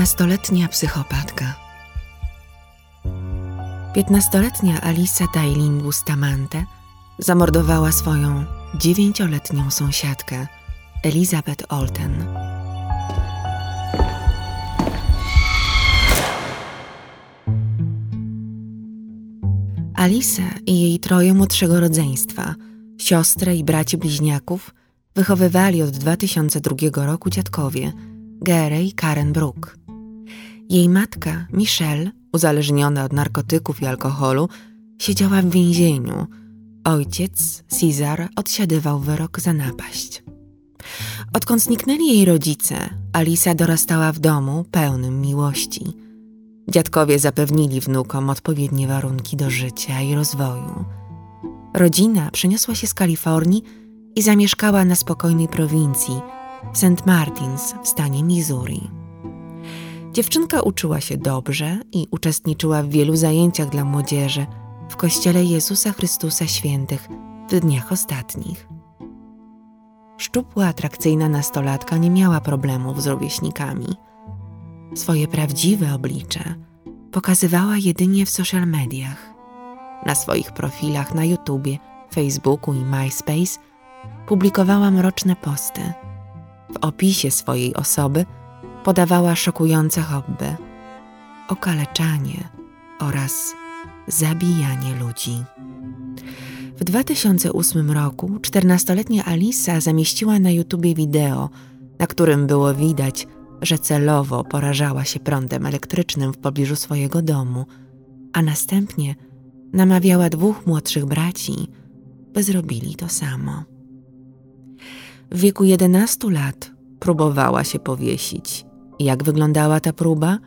Nastoletnia psychopatka. Piętnastoletnia Alisa Tailin Bustamante zamordowała swoją dziewięcioletnią sąsiadkę Elizabeth Olten. Alisę i jej troje młodszego rodzeństwa, siostrę i braci bliźniaków, wychowywali od 2002 roku dziadkowie Gary i Karen Brook. Jej matka, Michelle, uzależniona od narkotyków i alkoholu, siedziała w więzieniu. Ojciec, Cesar, odsiadywał wyrok za napaść. Odkąd zniknęli jej rodzice, Alisa dorastała w domu pełnym miłości. Dziadkowie zapewnili wnukom odpowiednie warunki do życia i rozwoju. Rodzina przeniosła się z Kalifornii i zamieszkała na spokojnej prowincji St. Martins w stanie Missouri. Dziewczynka uczyła się dobrze i uczestniczyła w wielu zajęciach dla młodzieży w kościele Jezusa Chrystusa Świętych w dniach ostatnich. Szczupła, atrakcyjna nastolatka nie miała problemów z rówieśnikami. Swoje prawdziwe oblicze pokazywała jedynie w social mediach. Na swoich profilach na YouTubie, Facebooku i MySpace publikowała mroczne posty. W opisie swojej osoby – podawała szokujące hobby: okaleczanie oraz zabijanie ludzi. W 2008 roku 14-letnia Alisa zamieściła na YouTubie wideo, na którym było widać, że celowo porażała się prądem elektrycznym w pobliżu swojego domu, a następnie namawiała dwóch młodszych braci, by zrobili to samo. W wieku 11 lat próbowała się powiesić jak wyglądała ta próba?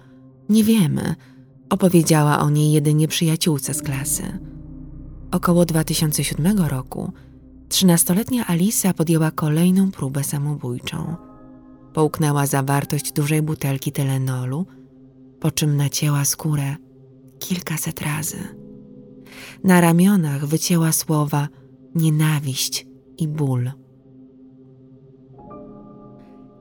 Nie wiemy. Opowiedziała o niej jedynie przyjaciółce z klasy. Około 2007 roku trzynastoletnia Alisa podjęła kolejną próbę samobójczą. Połknęła zawartość dużej butelki telenolu, po czym nacięła skórę kilkaset razy. Na ramionach wycięła słowa nienawiść i ból.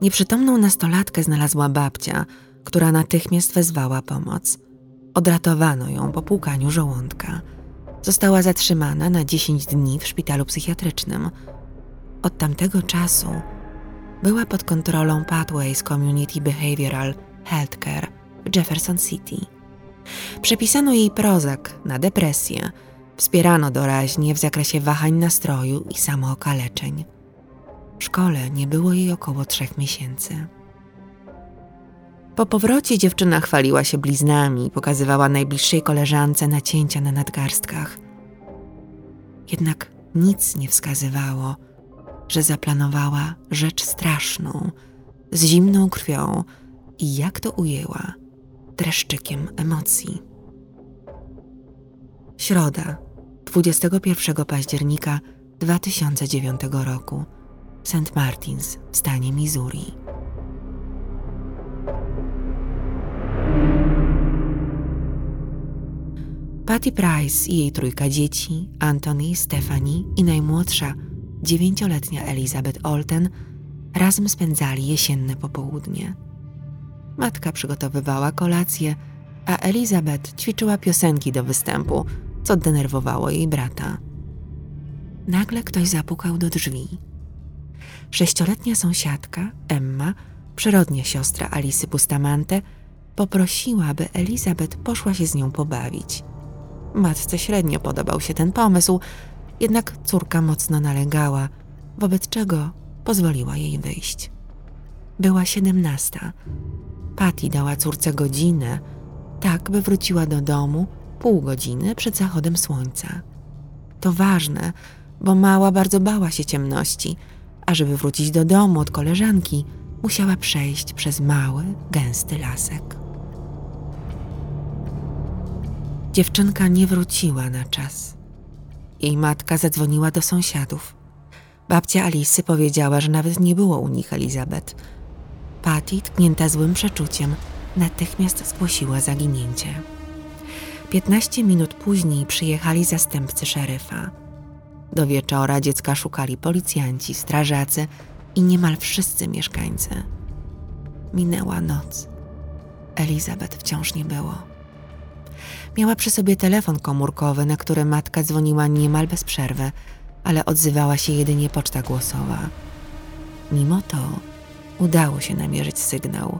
Nieprzytomną nastolatkę znalazła babcia, która natychmiast wezwała pomoc. Odratowano ją po płukaniu żołądka. Została zatrzymana na 10 dni w szpitalu psychiatrycznym. Od tamtego czasu była pod kontrolą Pathways Community Behavioral Healthcare w Jefferson City. Przepisano jej prozak na depresję, wspierano doraźnie w zakresie wahań nastroju i samookaleczeń. W szkole nie było jej około trzech miesięcy. Po powrocie dziewczyna chwaliła się bliznami pokazywała najbliższej koleżance nacięcia na nadgarstkach. Jednak nic nie wskazywało, że zaplanowała rzecz straszną, z zimną krwią i jak to ujęła, dreszczykiem emocji. Środa, 21 października 2009 roku. St. Martins w stanie Missouri. Patty Price i jej trójka dzieci, Anthony, Stephanie i najmłodsza, dziewięcioletnia Elizabeth Olten, razem spędzali jesienne popołudnie. Matka przygotowywała kolację, a Elizabeth ćwiczyła piosenki do występu, co denerwowało jej brata. Nagle ktoś zapukał do drzwi. Sześcioletnia sąsiadka, Emma, przyrodnia siostra Alisy Bustamante, poprosiła, by Elizabeth poszła się z nią pobawić. Matce średnio podobał się ten pomysł, jednak córka mocno nalegała, wobec czego pozwoliła jej wyjść. Była siedemnasta. Patty dała córce godzinę, tak by wróciła do domu pół godziny przed zachodem słońca. To ważne, bo mała bardzo bała się ciemności – a żeby wrócić do domu od koleżanki, musiała przejść przez mały, gęsty lasek. Dziewczynka nie wróciła na czas. Jej matka zadzwoniła do sąsiadów. Babcia Alisy powiedziała, że nawet nie było u nich Elizabeth. Patty, tknięta złym przeczuciem, natychmiast zgłosiła zaginięcie. Piętnaście minut później przyjechali zastępcy szeryfa – do wieczora dziecka szukali policjanci, strażacy i niemal wszyscy mieszkańcy. Minęła noc. Elizabeth wciąż nie było. Miała przy sobie telefon komórkowy, na który matka dzwoniła niemal bez przerwy, ale odzywała się jedynie poczta głosowa. Mimo to udało się namierzyć sygnał.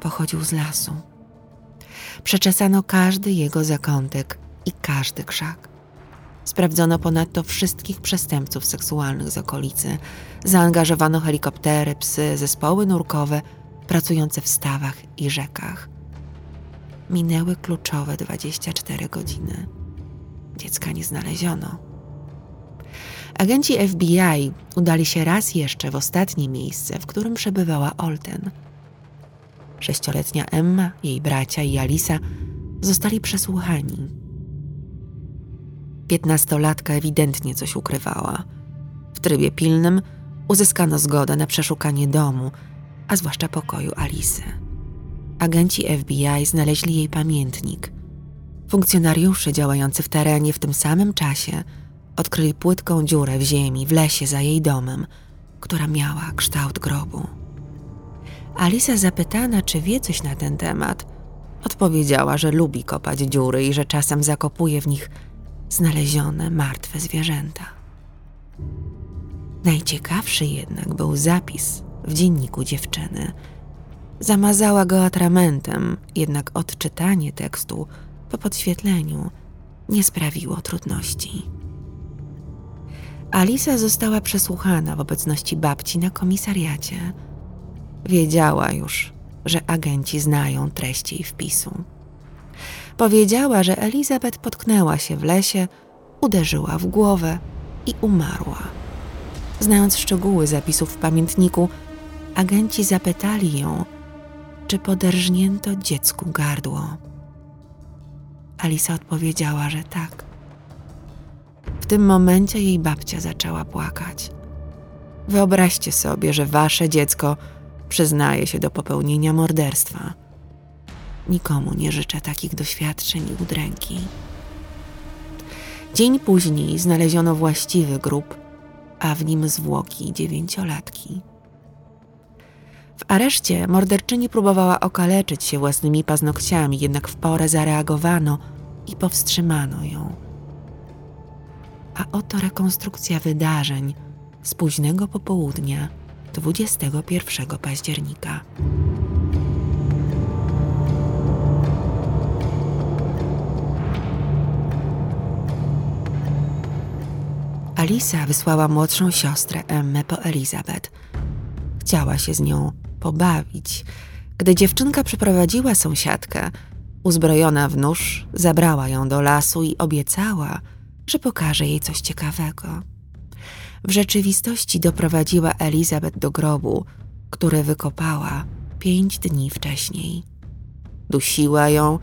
Pochodził z lasu. Przeczesano każdy jego zakątek i każdy krzak. Sprawdzono ponadto wszystkich przestępców seksualnych z okolicy. Zaangażowano helikoptery, psy, zespoły nurkowe pracujące w stawach i rzekach. Minęły kluczowe 24 godziny. Dziecka nie znaleziono. Agenci FBI udali się raz jeszcze w ostatnie miejsce, w którym przebywała Olten. Sześcioletnia Emma, jej bracia i Alisa zostali przesłuchani. Piętnastolatka ewidentnie coś ukrywała. W trybie pilnym uzyskano zgodę na przeszukanie domu, a zwłaszcza pokoju Alisy. Agenci FBI znaleźli jej pamiętnik. Funkcjonariusze działający w terenie w tym samym czasie odkryli płytką dziurę w ziemi w lesie za jej domem, która miała kształt grobu. Alisa zapytana, czy wie coś na ten temat, odpowiedziała, że lubi kopać dziury i że czasem zakopuje w nich znalezione martwe zwierzęta. Najciekawszy jednak był zapis w dzienniku dziewczyny. Zamazała go atramentem, jednak odczytanie tekstu po podświetleniu nie sprawiło trudności. Alisa została przesłuchana w obecności babci na komisariacie. Wiedziała już, że agenci znają treść jej wpisu. Powiedziała, że Elizabeth potknęła się w lesie, uderzyła w głowę i umarła. Znając szczegóły zapisów w pamiętniku, agenci zapytali ją, czy poderżnięto dziecku gardło. Alisa odpowiedziała, że tak. W tym momencie jej babcia zaczęła płakać. Wyobraźcie sobie, że wasze dziecko przyznaje się do popełnienia morderstwa. Nikomu nie życzę takich doświadczeń i udręki. Dzień później znaleziono właściwy grób, a w nim zwłoki dziewięciolatki. W areszcie morderczyni próbowała okaleczyć się własnymi paznokciami, jednak w porę zareagowano i powstrzymano ją. A oto rekonstrukcja wydarzeń z późnego popołudnia 21 października. Alisa wysłała młodszą siostrę Emmę po Elizabeth. Chciała się z nią pobawić. Gdy dziewczynka przyprowadziła sąsiadkę, uzbrojona w nóż, zabrała ją do lasu i obiecała, że pokaże jej coś ciekawego. W rzeczywistości doprowadziła Elizabeth do grobu, który wykopała pięć dni wcześniej. Dusiła ją,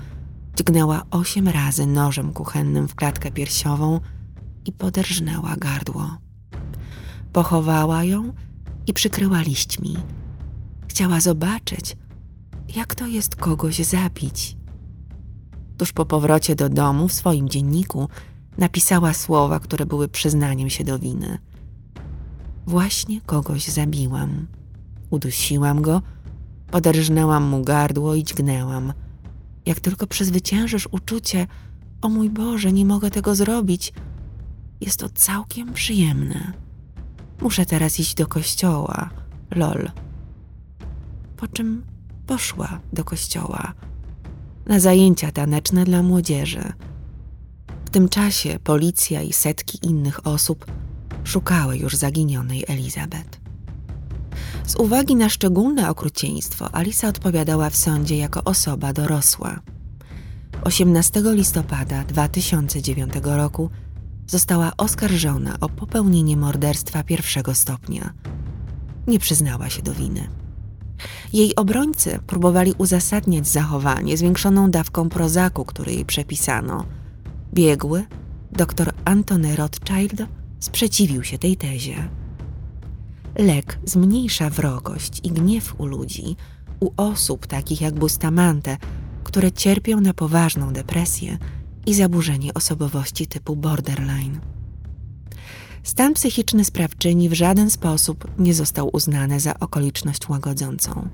dźgnęła osiem razy nożem kuchennym w klatkę piersiową i poderżnęła gardło. Pochowała ją i przykryła liśćmi. Chciała zobaczyć, jak to jest kogoś zabić. Tuż po powrocie do domu w swoim dzienniku napisała słowa, które były przyznaniem się do winy. Właśnie kogoś zabiłam. Udusiłam go, poderżnęłam mu gardło i dźgnęłam. Jak tylko przezwyciężysz uczucie, o mój Boże, nie mogę tego zrobić, jest to całkiem przyjemne. Muszę teraz iść do kościoła. Lol. Po czym poszła do kościoła na zajęcia taneczne dla młodzieży. W tym czasie policja i setki innych osób szukały już zaginionej Elizabeth. Z uwagi na szczególne okrucieństwo, Alisa odpowiadała w sądzie jako osoba dorosła. 18 listopada 2009 roku została oskarżona o popełnienie morderstwa pierwszego stopnia. Nie przyznała się do winy. Jej obrońcy próbowali uzasadniać zachowanie zwiększoną dawką prozaku, który jej przepisano. Biegły, dr Antony Rothschild, sprzeciwił się tej tezie. Lek zmniejsza wrogość i gniew u ludzi, u osób takich jak Bustamante, które cierpią na poważną depresję i zaburzenie osobowości typu borderline. Stan psychiczny sprawczyni w żaden sposób nie został uznany za okoliczność łagodzącą.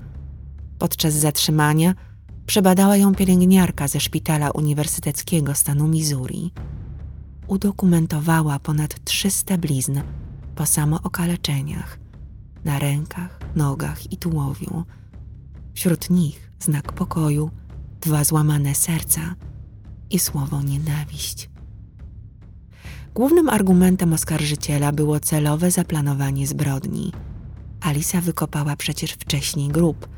Podczas zatrzymania przebadała ją pielęgniarka ze szpitala uniwersyteckiego stanu Missouri. Udokumentowała ponad 300 blizn po samookaleczeniach na rękach, nogach i tułowiu. Wśród nich znak pokoju, dwa złamane serca i słowo nienawiść. Głównym argumentem oskarżyciela było celowe zaplanowanie zbrodni. Alisa wykopała przecież wcześniej grób,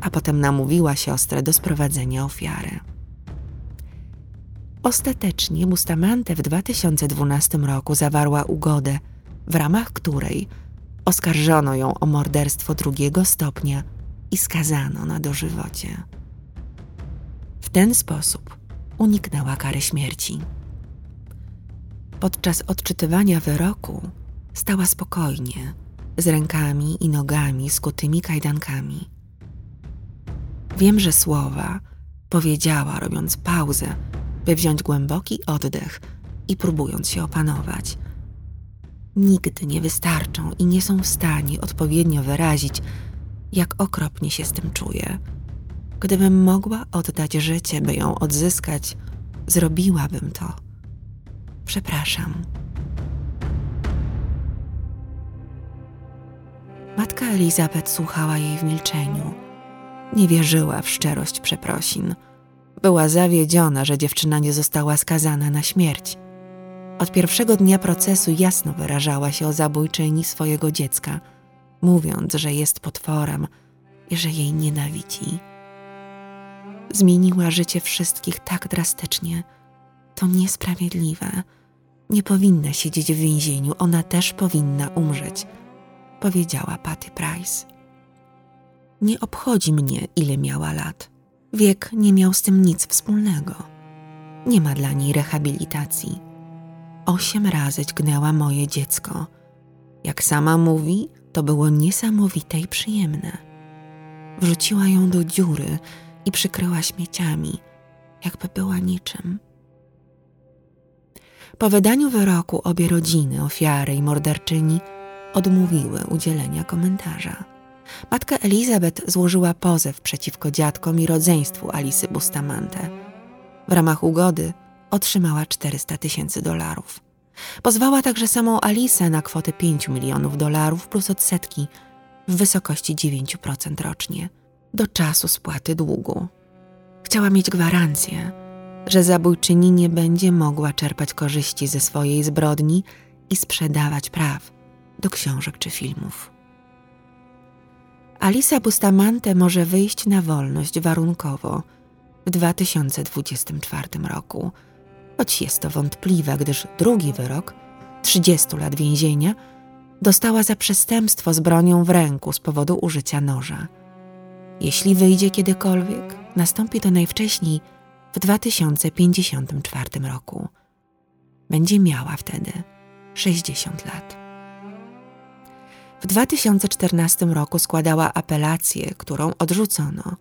a potem namówiła siostrę do sprowadzenia ofiary. Ostatecznie Bustamante w 2012 roku zawarła ugodę, w ramach której oskarżono ją o morderstwo drugiego stopnia i skazano na dożywocie. W ten sposób uniknęła kary śmierci. Podczas odczytywania wyroku stała spokojnie, z rękami i nogami skutymi kajdankami. Wiem, że słowa powiedziała, robiąc pauzę, by wziąć głęboki oddech i próbując się opanować. Nigdy nie wystarczą i nie są w stanie odpowiednio wyrazić, jak okropnie się z tym czuję. Gdybym mogła oddać życie, by ją odzyskać, zrobiłabym to. Przepraszam. Matka Elizabeth słuchała jej w milczeniu. Nie wierzyła w szczerość przeprosin. Była zawiedziona, że dziewczyna nie została skazana na śmierć. Od pierwszego dnia procesu jasno wyrażała się o zabójczyni swojego dziecka, mówiąc, że jest potworem i że jej nienawidzi. Zmieniła życie wszystkich tak drastycznie. To niesprawiedliwe. Nie powinna siedzieć w więzieniu, ona też powinna umrzeć, powiedziała Patty Price. Nie obchodzi mnie, ile miała lat. Wiek nie miał z tym nic wspólnego. Nie ma dla niej rehabilitacji. Osiem razy dźgnęła moje dziecko. Jak sama mówi, to było niesamowite i przyjemne. Wrzuciła ją do dziury i przykryła śmieciami, jakby była niczym. Po wydaniu wyroku obie rodziny, ofiary i morderczyni odmówiły udzielenia komentarza. Matka Elizabeth złożyła pozew przeciwko dziadkom i rodzeństwu Alicy Bustamante. W ramach ugody otrzymała 400 tysięcy dolarów. Pozwała także samą Alicę na kwotę 5 milionów dolarów plus odsetki w wysokości 9% rocznie do czasu spłaty długu. Chciała mieć gwarancję, że zabójczyni nie będzie mogła czerpać korzyści ze swojej zbrodni i sprzedawać praw do książek czy filmów. Alisa Bustamante może wyjść na wolność warunkowo w 2024 roku, choć jest to wątpliwe, gdyż drugi wyrok 30 lat więzienia dostała za przestępstwo z bronią w ręku z powodu użycia noża. Jeśli wyjdzie kiedykolwiek, nastąpi to najwcześniej w 2054 roku. Będzie miała wtedy 60 lat. W 2014 roku składała apelację, którą odrzucono.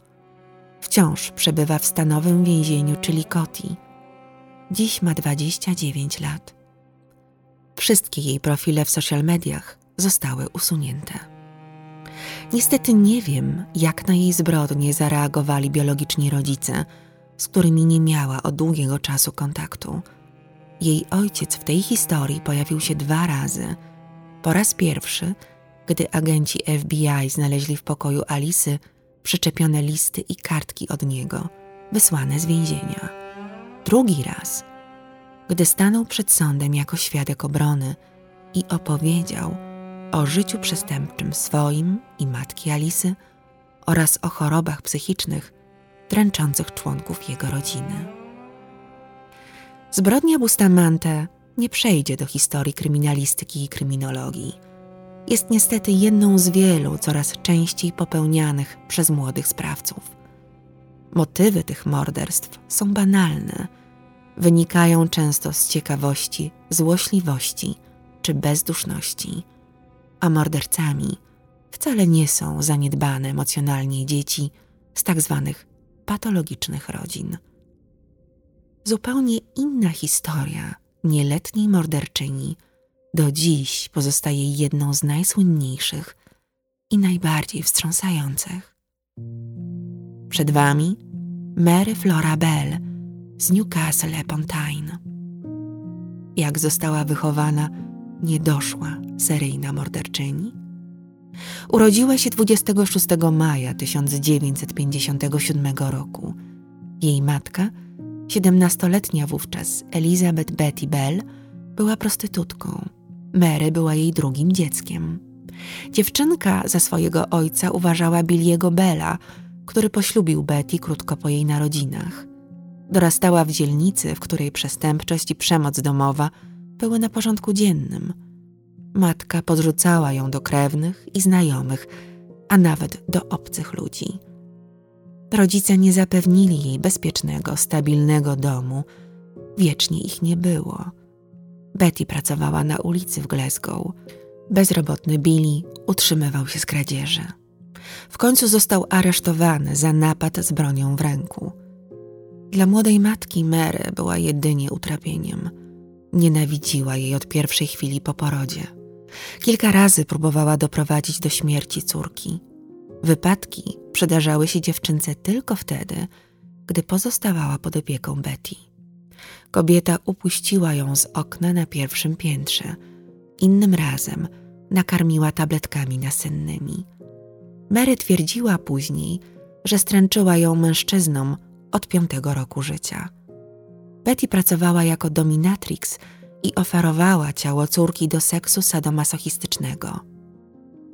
Wciąż przebywa w stanowym więzieniu Chillicothe. Dziś ma 29 lat. Wszystkie jej profile w social mediach zostały usunięte. Niestety nie wiem, jak na jej zbrodnie zareagowali biologiczni rodzice, z którymi nie miała od długiego czasu kontaktu. Jej ojciec w tej historii pojawił się dwa razy. Po raz pierwszy – gdy agenci FBI znaleźli w pokoju Alisy przyczepione listy i kartki od niego, wysłane z więzienia. Drugi raz, gdy stanął przed sądem jako świadek obrony i opowiedział o życiu przestępczym swoim i matki Alisy oraz o chorobach psychicznych dręczących członków jego rodziny. Zbrodnia Bustamante nie przejdzie do historii kryminalistyki i kryminologii – jest niestety jedną z wielu coraz częściej popełnianych przez młodych sprawców. Motywy tych morderstw są banalne, wynikają często z ciekawości, złośliwości czy bezduszności, a mordercami wcale nie są zaniedbane emocjonalnie dzieci z tak zwanych patologicznych rodzin. Zupełnie inna historia nieletniej morderczyni – do dziś pozostaje jedną z najsłynniejszych i najbardziej wstrząsających. Przed Wami Mary Flora Bell z Newcastle upon Tyne. Jak została wychowana niedoszła seryjna morderczyni? Urodziła się 26 maja 1957 roku. Jej matka, 17-letnia wówczas Elizabeth Betty Bell, była prostytutką. Mary była jej drugim dzieckiem. Dziewczynka za swojego ojca uważała Billiego Bella, który poślubił Betty krótko po jej narodzinach. Dorastała w dzielnicy, w której przestępczość i przemoc domowa były na porządku dziennym. Matka podrzucała ją do krewnych i znajomych, a nawet do obcych ludzi. Rodzice nie zapewnili jej bezpiecznego, stabilnego domu. Wiecznie ich nie było. Betty pracowała na ulicy w Glasgow. Bezrobotny Billy utrzymywał się z kradzieży. W końcu został aresztowany za napad z bronią w ręku. Dla młodej matki Mary była jedynie utrapieniem. Nienawidziła jej od pierwszej chwili po porodzie. Kilka razy próbowała doprowadzić do śmierci córki. Wypadki przydarzały się dziewczynce tylko wtedy, gdy pozostawała pod opieką Betty. Kobieta upuściła ją z okna na pierwszym piętrze. Innym razem nakarmiła tabletkami nasennymi. Mary twierdziła później, że stręczyła ją mężczyznom od piątego roku życia. Betty pracowała jako dominatrix i oferowała ciało córki do seksu sadomasochistycznego.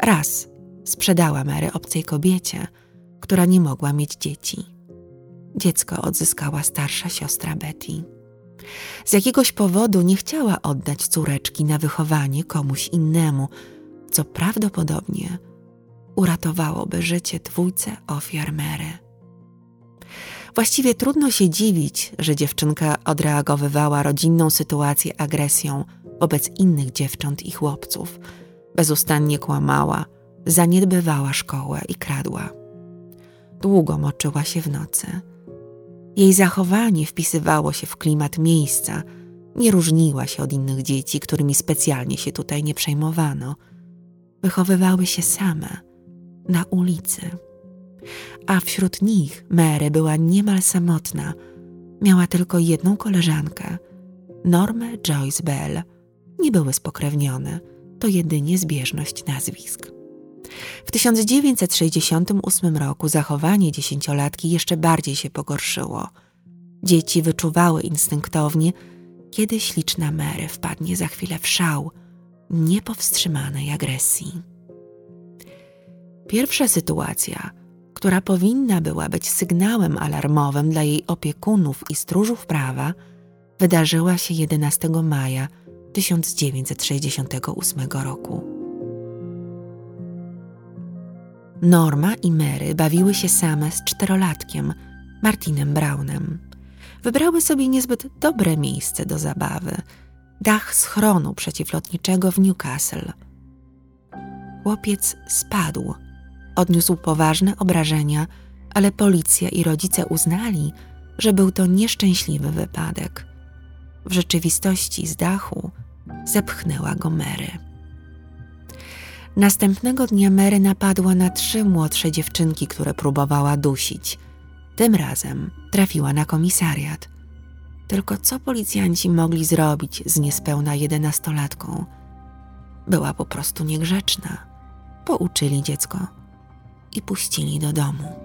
Raz sprzedała Mary obcej kobiecie, która nie mogła mieć dzieci. Dziecko odzyskała starsza siostra Betty. Z jakiegoś powodu nie chciała oddać córeczki na wychowanie komuś innemu, co prawdopodobnie uratowałoby życie dwójce ofiar Mary. Właściwie trudno się dziwić, że dziewczynka odreagowywała rodzinną sytuację agresją wobec innych dziewcząt i chłopców. Bezustannie kłamała, zaniedbywała szkołę i kradła. Długo moczyła się w nocy. Jej zachowanie wpisywało się w klimat miejsca, nie różniła się od innych dzieci, którymi specjalnie się tutaj nie przejmowano. Wychowywały się same, na ulicy a wśród nich Mary była niemal samotna. Miała tylko jedną koleżankę, Normę Joyce Bell. Nie były spokrewnione, to jedynie zbieżność nazwisk. W 1968 roku zachowanie dziesięciolatki jeszcze bardziej się pogorszyło. Dzieci wyczuwały instynktownie, kiedy śliczna Mary wpadnie za chwilę w szał niepowstrzymanej agresji. Pierwsza sytuacja – która powinna była być sygnałem alarmowym dla jej opiekunów i stróżów prawa, wydarzyła się 11 maja 1968 roku. Norma i Mary bawiły się same z czterolatkiem, Martinem Brownem. Wybrały sobie niezbyt dobre miejsce do zabawy dach schronu przeciwlotniczego w Newcastle. Chłopiec spadł Odniósł poważne obrażenia, ale policja i rodzice uznali, że był to nieszczęśliwy wypadek. W rzeczywistości z dachu zepchnęła go Mary. Następnego dnia Mary napadła na trzy młodsze dziewczynki, które próbowała dusić. Tym razem trafiła na komisariat. Tylko co policjanci mogli zrobić z niespełna jedenastolatką? Była po prostu niegrzeczna. Pouczyli dziecko i puścili do domu.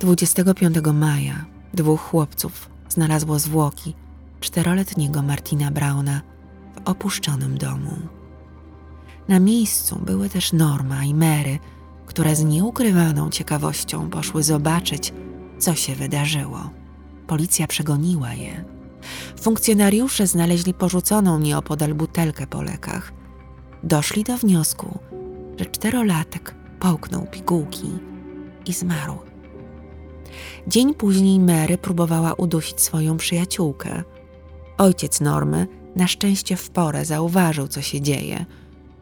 25 maja dwóch chłopców znalazło zwłoki czteroletniego Martina Brauna w opuszczonym domu. Na miejscu były też Norma i Mary, które z nieukrywaną ciekawością poszły zobaczyć, co się wydarzyło. Policja przegoniła je. Funkcjonariusze znaleźli porzuconą nieopodal butelkę po lekach. Doszli do wniosku, że czterolatek połknął pigułki i zmarł. Dzień później Mary próbowała udusić swoją przyjaciółkę. Ojciec Normy na szczęście w porę zauważył, co się dzieje.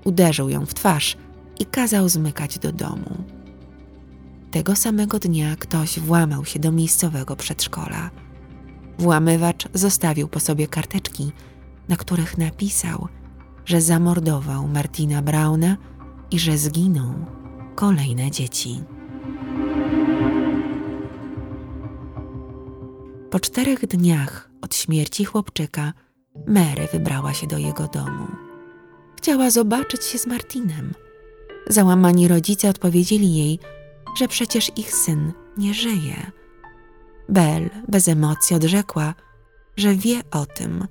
Uderzył ją w twarz i kazał zmykać do domu. Tego samego dnia ktoś włamał się do miejscowego przedszkola. Włamywacz zostawił po sobie karteczki, na których napisał, że zamordował Martina Brauna i że zginą kolejne dzieci. Po czterech dniach od śmierci chłopczyka, Mary wybrała się do jego domu. Chciała zobaczyć się z Martinem. Załamani rodzice odpowiedzieli jej, że przecież ich syn nie żyje. Belle bez emocji odrzekła, że wie o tym.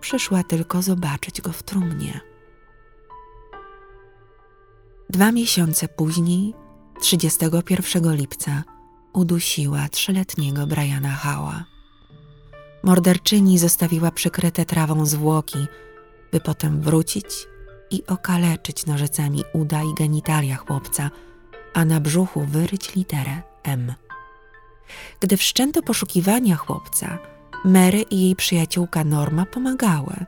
Przyszła tylko zobaczyć go w trumnie. Dwa miesiące później, 31 lipca, udusiła trzyletniego Briana Hała. Morderczyni zostawiła przykryte trawą zwłoki, by potem wrócić i okaleczyć nożycami uda i genitalia chłopca, a na brzuchu wyryć literę M. Gdy wszczęto poszukiwania chłopca, Mary i jej przyjaciółka Norma pomagały.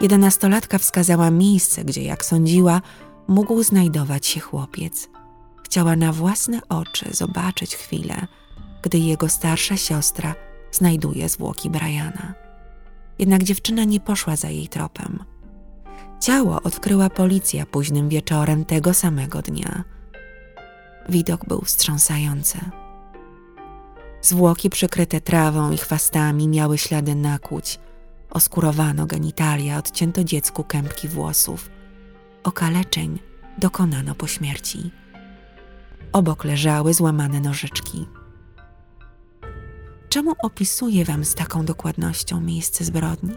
Jedenastolatka wskazała miejsce, gdzie, jak sądziła, mógł znajdować się chłopiec. Chciała na własne oczy zobaczyć chwilę, gdy jego starsza siostra znajduje zwłoki Briana. Jednak dziewczyna nie poszła za jej tropem. Ciało odkryła policja późnym wieczorem tego samego dnia. Widok był wstrząsający. Zwłoki przykryte trawą i chwastami miały ślady nakłuć. Oskurowano genitalia, odcięto dziecku kępki włosów. Okaleczeń dokonano po śmierci. Obok leżały złamane nożyczki. Czemu opisuję Wam z taką dokładnością miejsce zbrodni?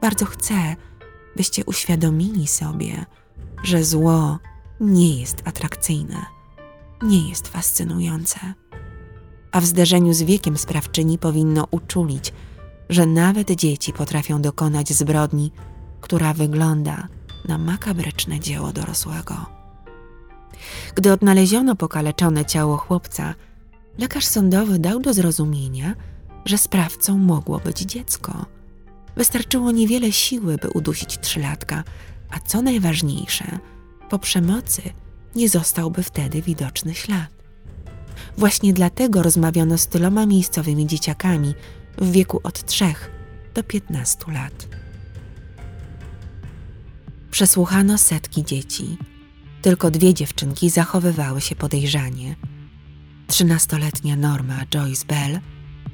Bardzo chcę, byście uświadomili sobie, że zło nie jest atrakcyjne, nie jest fascynujące, a w zderzeniu z wiekiem sprawczyni powinno uczulić, że nawet dzieci potrafią dokonać zbrodni, która wygląda na makabryczne dzieło dorosłego. Gdy odnaleziono pokaleczone ciało chłopca, lekarz sądowy dał do zrozumienia, że sprawcą mogło być dziecko. Wystarczyło niewiele siły, by udusić trzylatka, a co najważniejsze, po przemocy nie zostałby wtedy widoczny ślad. Właśnie dlatego rozmawiano z tyloma miejscowymi dzieciakami w wieku od 3 do 15 lat. Przesłuchano setki dzieci. Tylko dwie dziewczynki zachowywały się podejrzanie. Trzynastoletnia Norma Joyce Bell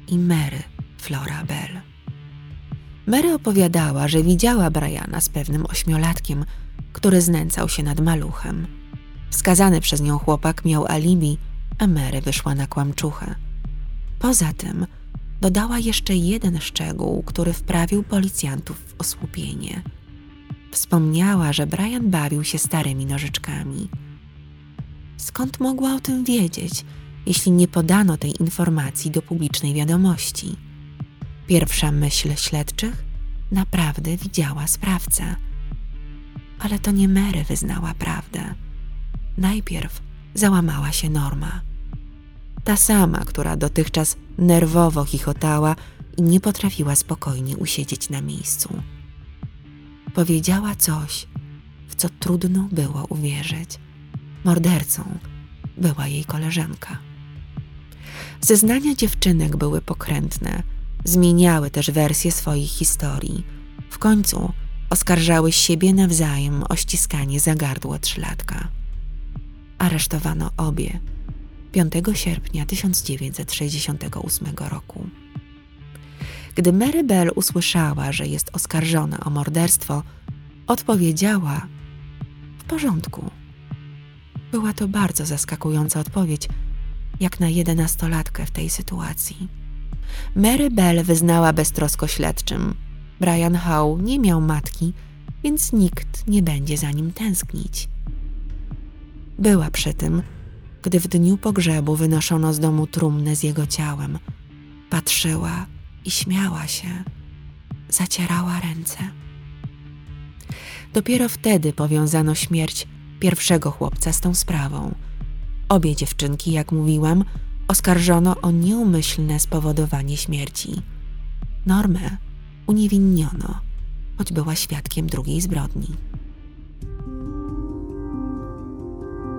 i Mary Flora Bell. Mary opowiadała, że widziała Briana z pewnym ośmiolatkiem, który znęcał się nad maluchem. Wskazany przez nią chłopak miał alibi, a Mary wyszła na kłamczuchę. Poza tym dodała jeszcze jeden szczegół, który wprawił policjantów w osłupienie. Wspomniała, że Brian bawił się starymi nożyczkami. Skąd mogła o tym wiedzieć, jeśli nie podano tej informacji do publicznej wiadomości? Pierwsza myśl śledczych naprawdę widziała sprawcę. Ale to nie Mary wyznała prawdę. Najpierw załamała się Norma. Ta sama, która dotychczas nerwowo chichotała i nie potrafiła spokojnie usiedzieć na miejscu. Powiedziała coś, w co trudno było uwierzyć. Mordercą była jej koleżanka. Zeznania dziewczynek były pokrętne, zmieniały też wersje swoich historii. W końcu oskarżały siebie nawzajem o ściskanie za gardło trzylatka. Aresztowano obie 5 sierpnia 1968 roku. Gdy Mary Bell usłyszała, że jest oskarżona o morderstwo, odpowiedziała: W porządku. Była to bardzo zaskakująca odpowiedź, jak na jedenastolatkę w tej sytuacji. Mary Bell wyznała beztrosko śledczym. Brian Howe nie miał matki, więc nikt nie będzie za nim tęsknić. Była przy tym, gdy w dniu pogrzebu wynoszono z domu trumnę z jego ciałem. Patrzyła i śmiała się, zacierała ręce. Dopiero wtedy powiązano śmierć pierwszego chłopca z tą sprawą. Obie dziewczynki, jak mówiłam, oskarżono o nieumyślne spowodowanie śmierci. Normę uniewinniono, choć była świadkiem drugiej zbrodni.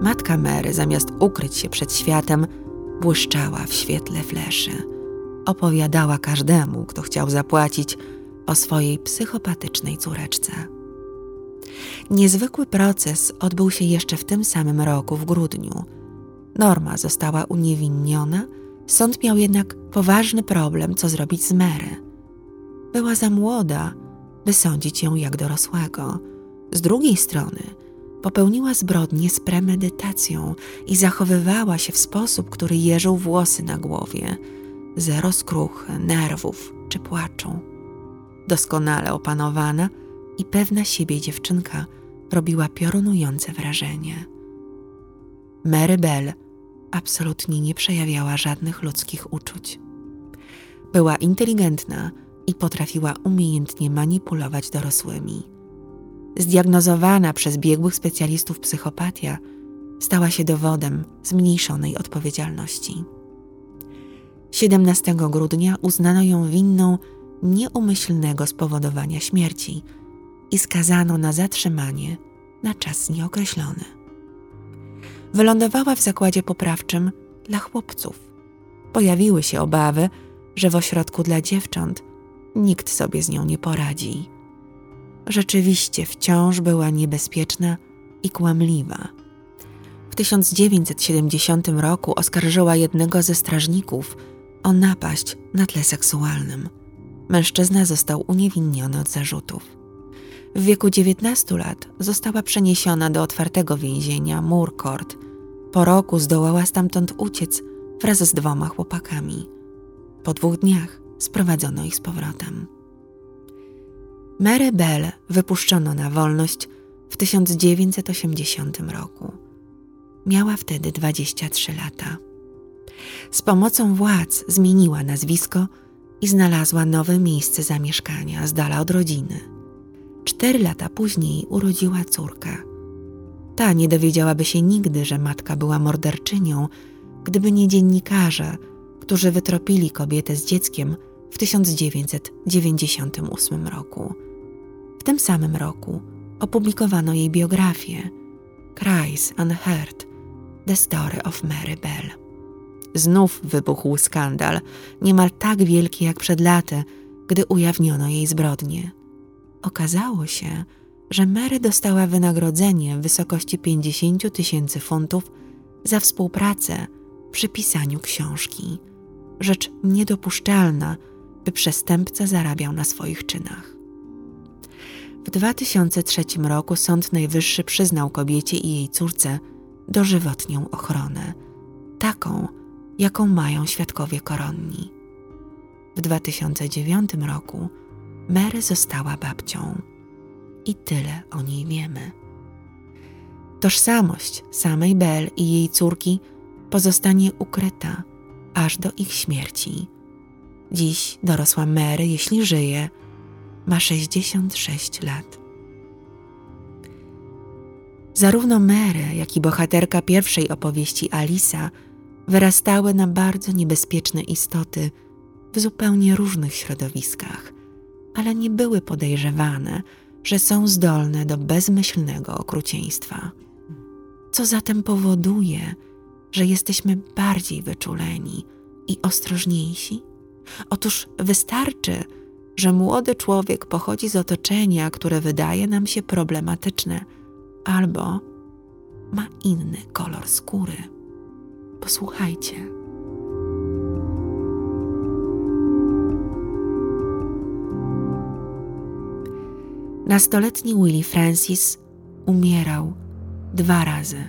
Matka Mary, zamiast ukryć się przed światem, błyszczała w świetle fleszy. Opowiadała każdemu, kto chciał zapłacić, o swojej psychopatycznej córeczce. Niezwykły proces odbył się jeszcze w tym samym roku, w grudniu. Norma została uniewinniona, Sąd miał jednak poważny problem, co zrobić z Mary. Była za młoda, by sądzić ją jak dorosłego. Z drugiej strony popełniła zbrodnię z premedytacją i zachowywała się w sposób, który jeżył włosy na głowie, zero skruchy, nerwów czy płaczu. Doskonale opanowana i pewna siebie dziewczynka robiła piorunujące wrażenie. Mary Bell absolutnie nie przejawiała żadnych ludzkich uczuć. Była inteligentna i potrafiła umiejętnie manipulować dorosłymi. Zdiagnozowana przez biegłych specjalistów psychopatia stała się dowodem zmniejszonej odpowiedzialności. 17 grudnia uznano ją winną nieumyślnego spowodowania śmierci i skazano na zatrzymanie na czas nieokreślony. Wylądowała w zakładzie poprawczym dla chłopców. Pojawiły się obawy, że w ośrodku dla dziewcząt nikt sobie z nią nie poradzi. Rzeczywiście wciąż była niebezpieczna i kłamliwa. W 1970 roku oskarżyła jednego ze strażników o napaść na tle seksualnym. Mężczyzna został uniewinniony od zarzutów. W wieku 19 lat została przeniesiona do otwartego więzienia Murcourt. Po roku zdołała stamtąd uciec wraz z dwoma chłopakami. Po dwóch dniach sprowadzono ich z powrotem. Mary Bell wypuszczono na wolność w 1980 roku. Miała wtedy 23 lata. Z pomocą władz zmieniła nazwisko i znalazła nowe miejsce zamieszkania z dala od rodziny. Cztery lata później urodziła córkę. Ta nie dowiedziałaby się nigdy, że matka była morderczynią, gdyby nie dziennikarze, którzy wytropili kobietę z dzieckiem w 1998 roku. W tym samym roku opublikowano jej biografię Cries Unheard – The Story of Mary Bell. Znów wybuchł skandal, niemal tak wielki jak przed laty, gdy ujawniono jej zbrodnie. Okazało się, że Mary dostała wynagrodzenie w wysokości 50 tysięcy funtów za współpracę przy pisaniu książki. Rzecz niedopuszczalna, by przestępca zarabiał na swoich czynach. W 2003 roku Sąd Najwyższy przyznał kobiecie i jej córce dożywotnią ochronę, taką, jaką mają świadkowie koronni. W 2009 roku Mary została babcią i tyle o niej wiemy. Tożsamość samej Bell i jej córki pozostanie ukryta aż do ich śmierci. Dziś dorosła Mary, jeśli żyje, ma 66 lat. Zarówno Mary, jak i bohaterka pierwszej opowieści Alisa wyrastały na bardzo niebezpieczne istoty w zupełnie różnych środowiskach, ale nie były podejrzewane, że są zdolne do bezmyślnego okrucieństwa. Co zatem powoduje, że jesteśmy bardziej wyczuleni i ostrożniejsi? Otóż wystarczy, że młody człowiek pochodzi z otoczenia, które wydaje nam się problematyczne, albo ma inny kolor skóry. Posłuchajcie. Nastoletni Willie Francis umierał dwa razy.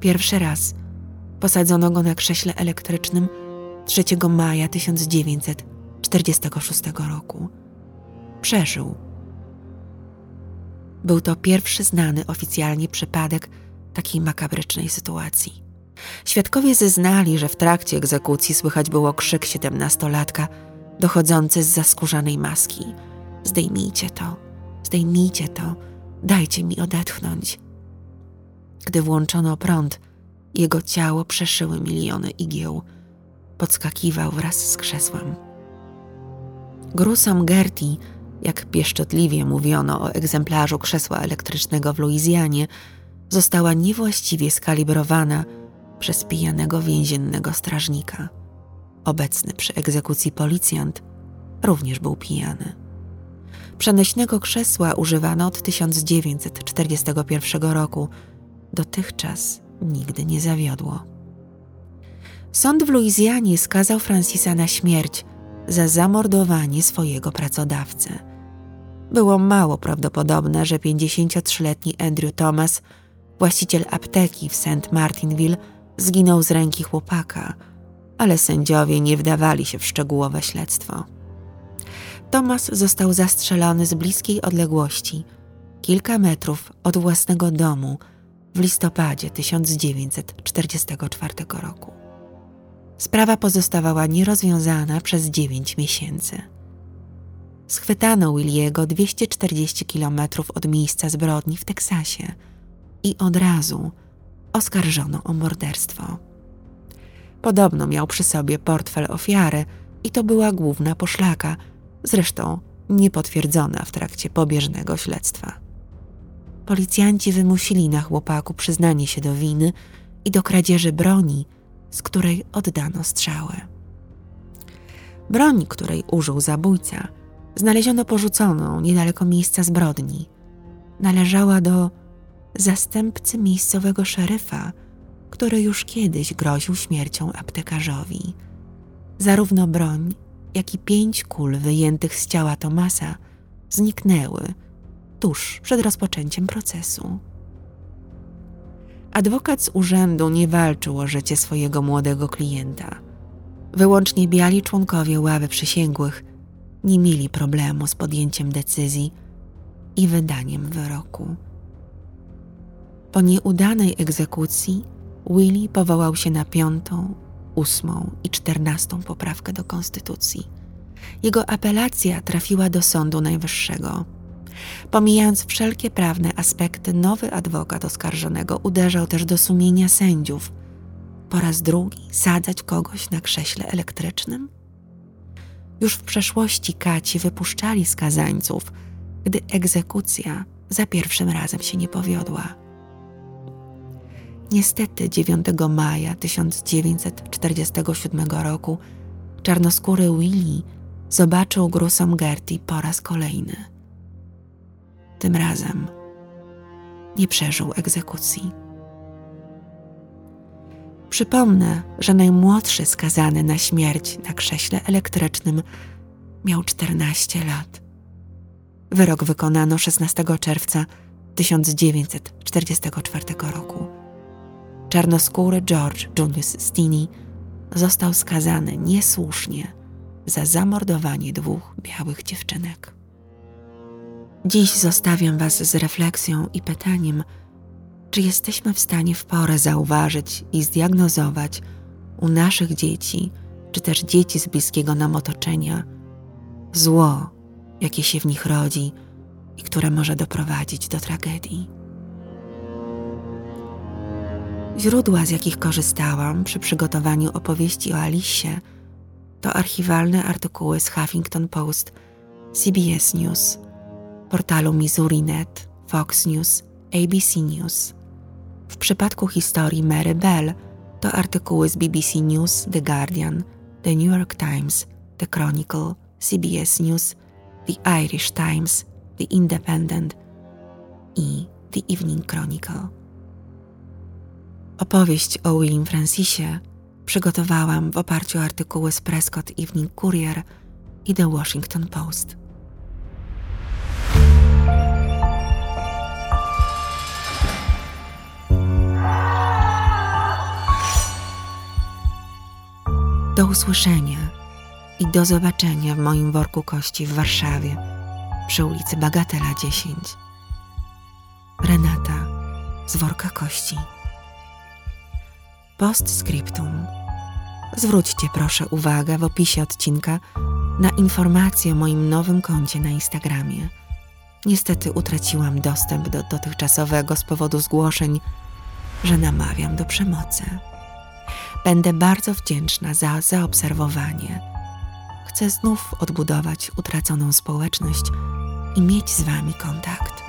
Pierwszy raz posadzono go na krześle elektrycznym 3 maja 1946 roku. Przeżył. Był to pierwszy znany oficjalnie przypadek takiej makabrycznej sytuacji. Świadkowie zeznali, że w trakcie egzekucji słychać było krzyk siedemnastolatka dochodzący z zaskórzanej maski. Zdejmijcie to, zdejmijcie to, dajcie mi odetchnąć. Gdy włączono prąd, jego ciało przeszyły miliony igieł. Podskakiwał wraz z krzesłem. Grusom Gertie, jak pieszczotliwie mówiono o egzemplarzu krzesła elektrycznego w Luizjanie, została niewłaściwie skalibrowana przez pijanego więziennego strażnika. Obecny przy egzekucji policjant również był pijany. Przenośnego krzesła używano od 1941 roku. Dotychczas nigdy nie zawiodło. Sąd w Luizjanie skazał Francisa na śmierć za zamordowanie swojego pracodawcy. Było mało prawdopodobne, że 53-letni Andrew Thomas, właściciel apteki w St. Martinville, zginął z ręki chłopaka, ale sędziowie nie wdawali się w szczegółowe śledztwo. Thomas został zastrzelony z bliskiej odległości, kilka metrów od własnego domu w listopadzie 1944 roku. Sprawa pozostawała nierozwiązana przez dziewięć miesięcy. Schwytano Williego 240 kilometrów od miejsca zbrodni w Teksasie i od razu oskarżono o morderstwo. Podobno miał przy sobie portfel ofiary i to była główna poszlaka, zresztą niepotwierdzona w trakcie pobieżnego śledztwa. Policjanci wymusili na chłopaku przyznanie się do winy i do kradzieży broni, z której oddano strzały. Broń, której użył zabójca, znaleziono porzuconą niedaleko miejsca zbrodni. Należała do zastępcy miejscowego szeryfa, który już kiedyś groził śmiercią aptekarzowi. Zarówno broń, jak i pięć kul wyjętych z ciała Tomasa zniknęły tuż przed rozpoczęciem procesu. Adwokat z urzędu nie walczył o życie swojego młodego klienta. Wyłącznie biali członkowie ławy przysięgłych nie mieli problemu z podjęciem decyzji i wydaniem wyroku. Po nieudanej egzekucji Willy powołał się na piątą, ósmą i czternastą poprawkę do konstytucji. Jego apelacja trafiła do Sądu Najwyższego. Pomijając wszelkie prawne aspekty, nowy adwokat oskarżonego uderzał też do sumienia sędziów. Po raz drugi sadzać kogoś na krześle elektrycznym? Już w przeszłości kaci wypuszczali skazańców, gdy egzekucja za pierwszym razem się nie powiodła. Niestety 9 maja 1947 roku czarnoskóry Willy zobaczył Grusom Gertie po raz kolejny. Tym razem nie przeżył egzekucji. Przypomnę, że najmłodszy skazany na śmierć na krześle elektrycznym miał 14 lat. Wyrok wykonano 16 czerwca 1944 roku. Czarnoskóry George Junius Stinney został skazany niesłusznie za zamordowanie dwóch białych dziewczynek. Dziś zostawiam Was z refleksją i pytaniem, czy jesteśmy w stanie w porę zauważyć i zdiagnozować u naszych dzieci, czy też dzieci z bliskiego nam otoczenia, zło, jakie się w nich rodzi i które może doprowadzić do tragedii. Źródła, z jakich korzystałam przy przygotowaniu opowieści o Alicie, to archiwalne artykuły z Huffington Post, CBS News, portalu Missouri.net, Fox News, ABC News. W przypadku historii Mary Bell to artykuły z BBC News, The Guardian, The New York Times, The Chronicle, CBS News, The Irish Times, The Independent i The Evening Chronicle. Opowieść o William Francisie przygotowałam w oparciu o artykuły z Prescott Evening Courier i The Washington Post. Do usłyszenia i do zobaczenia w moim worku kości w Warszawie przy ulicy Bagatela 10. Renata z worka kości. Postscriptum. Zwróćcie proszę uwagę w opisie odcinka na informacje o moim nowym koncie na Instagramie. Niestety utraciłam dostęp do dotychczasowego z powodu zgłoszeń, że namawiam do przemocy. Będę bardzo wdzięczna za zaobserwowanie. Chcę znów odbudować utraconą społeczność i mieć z Wami kontakt.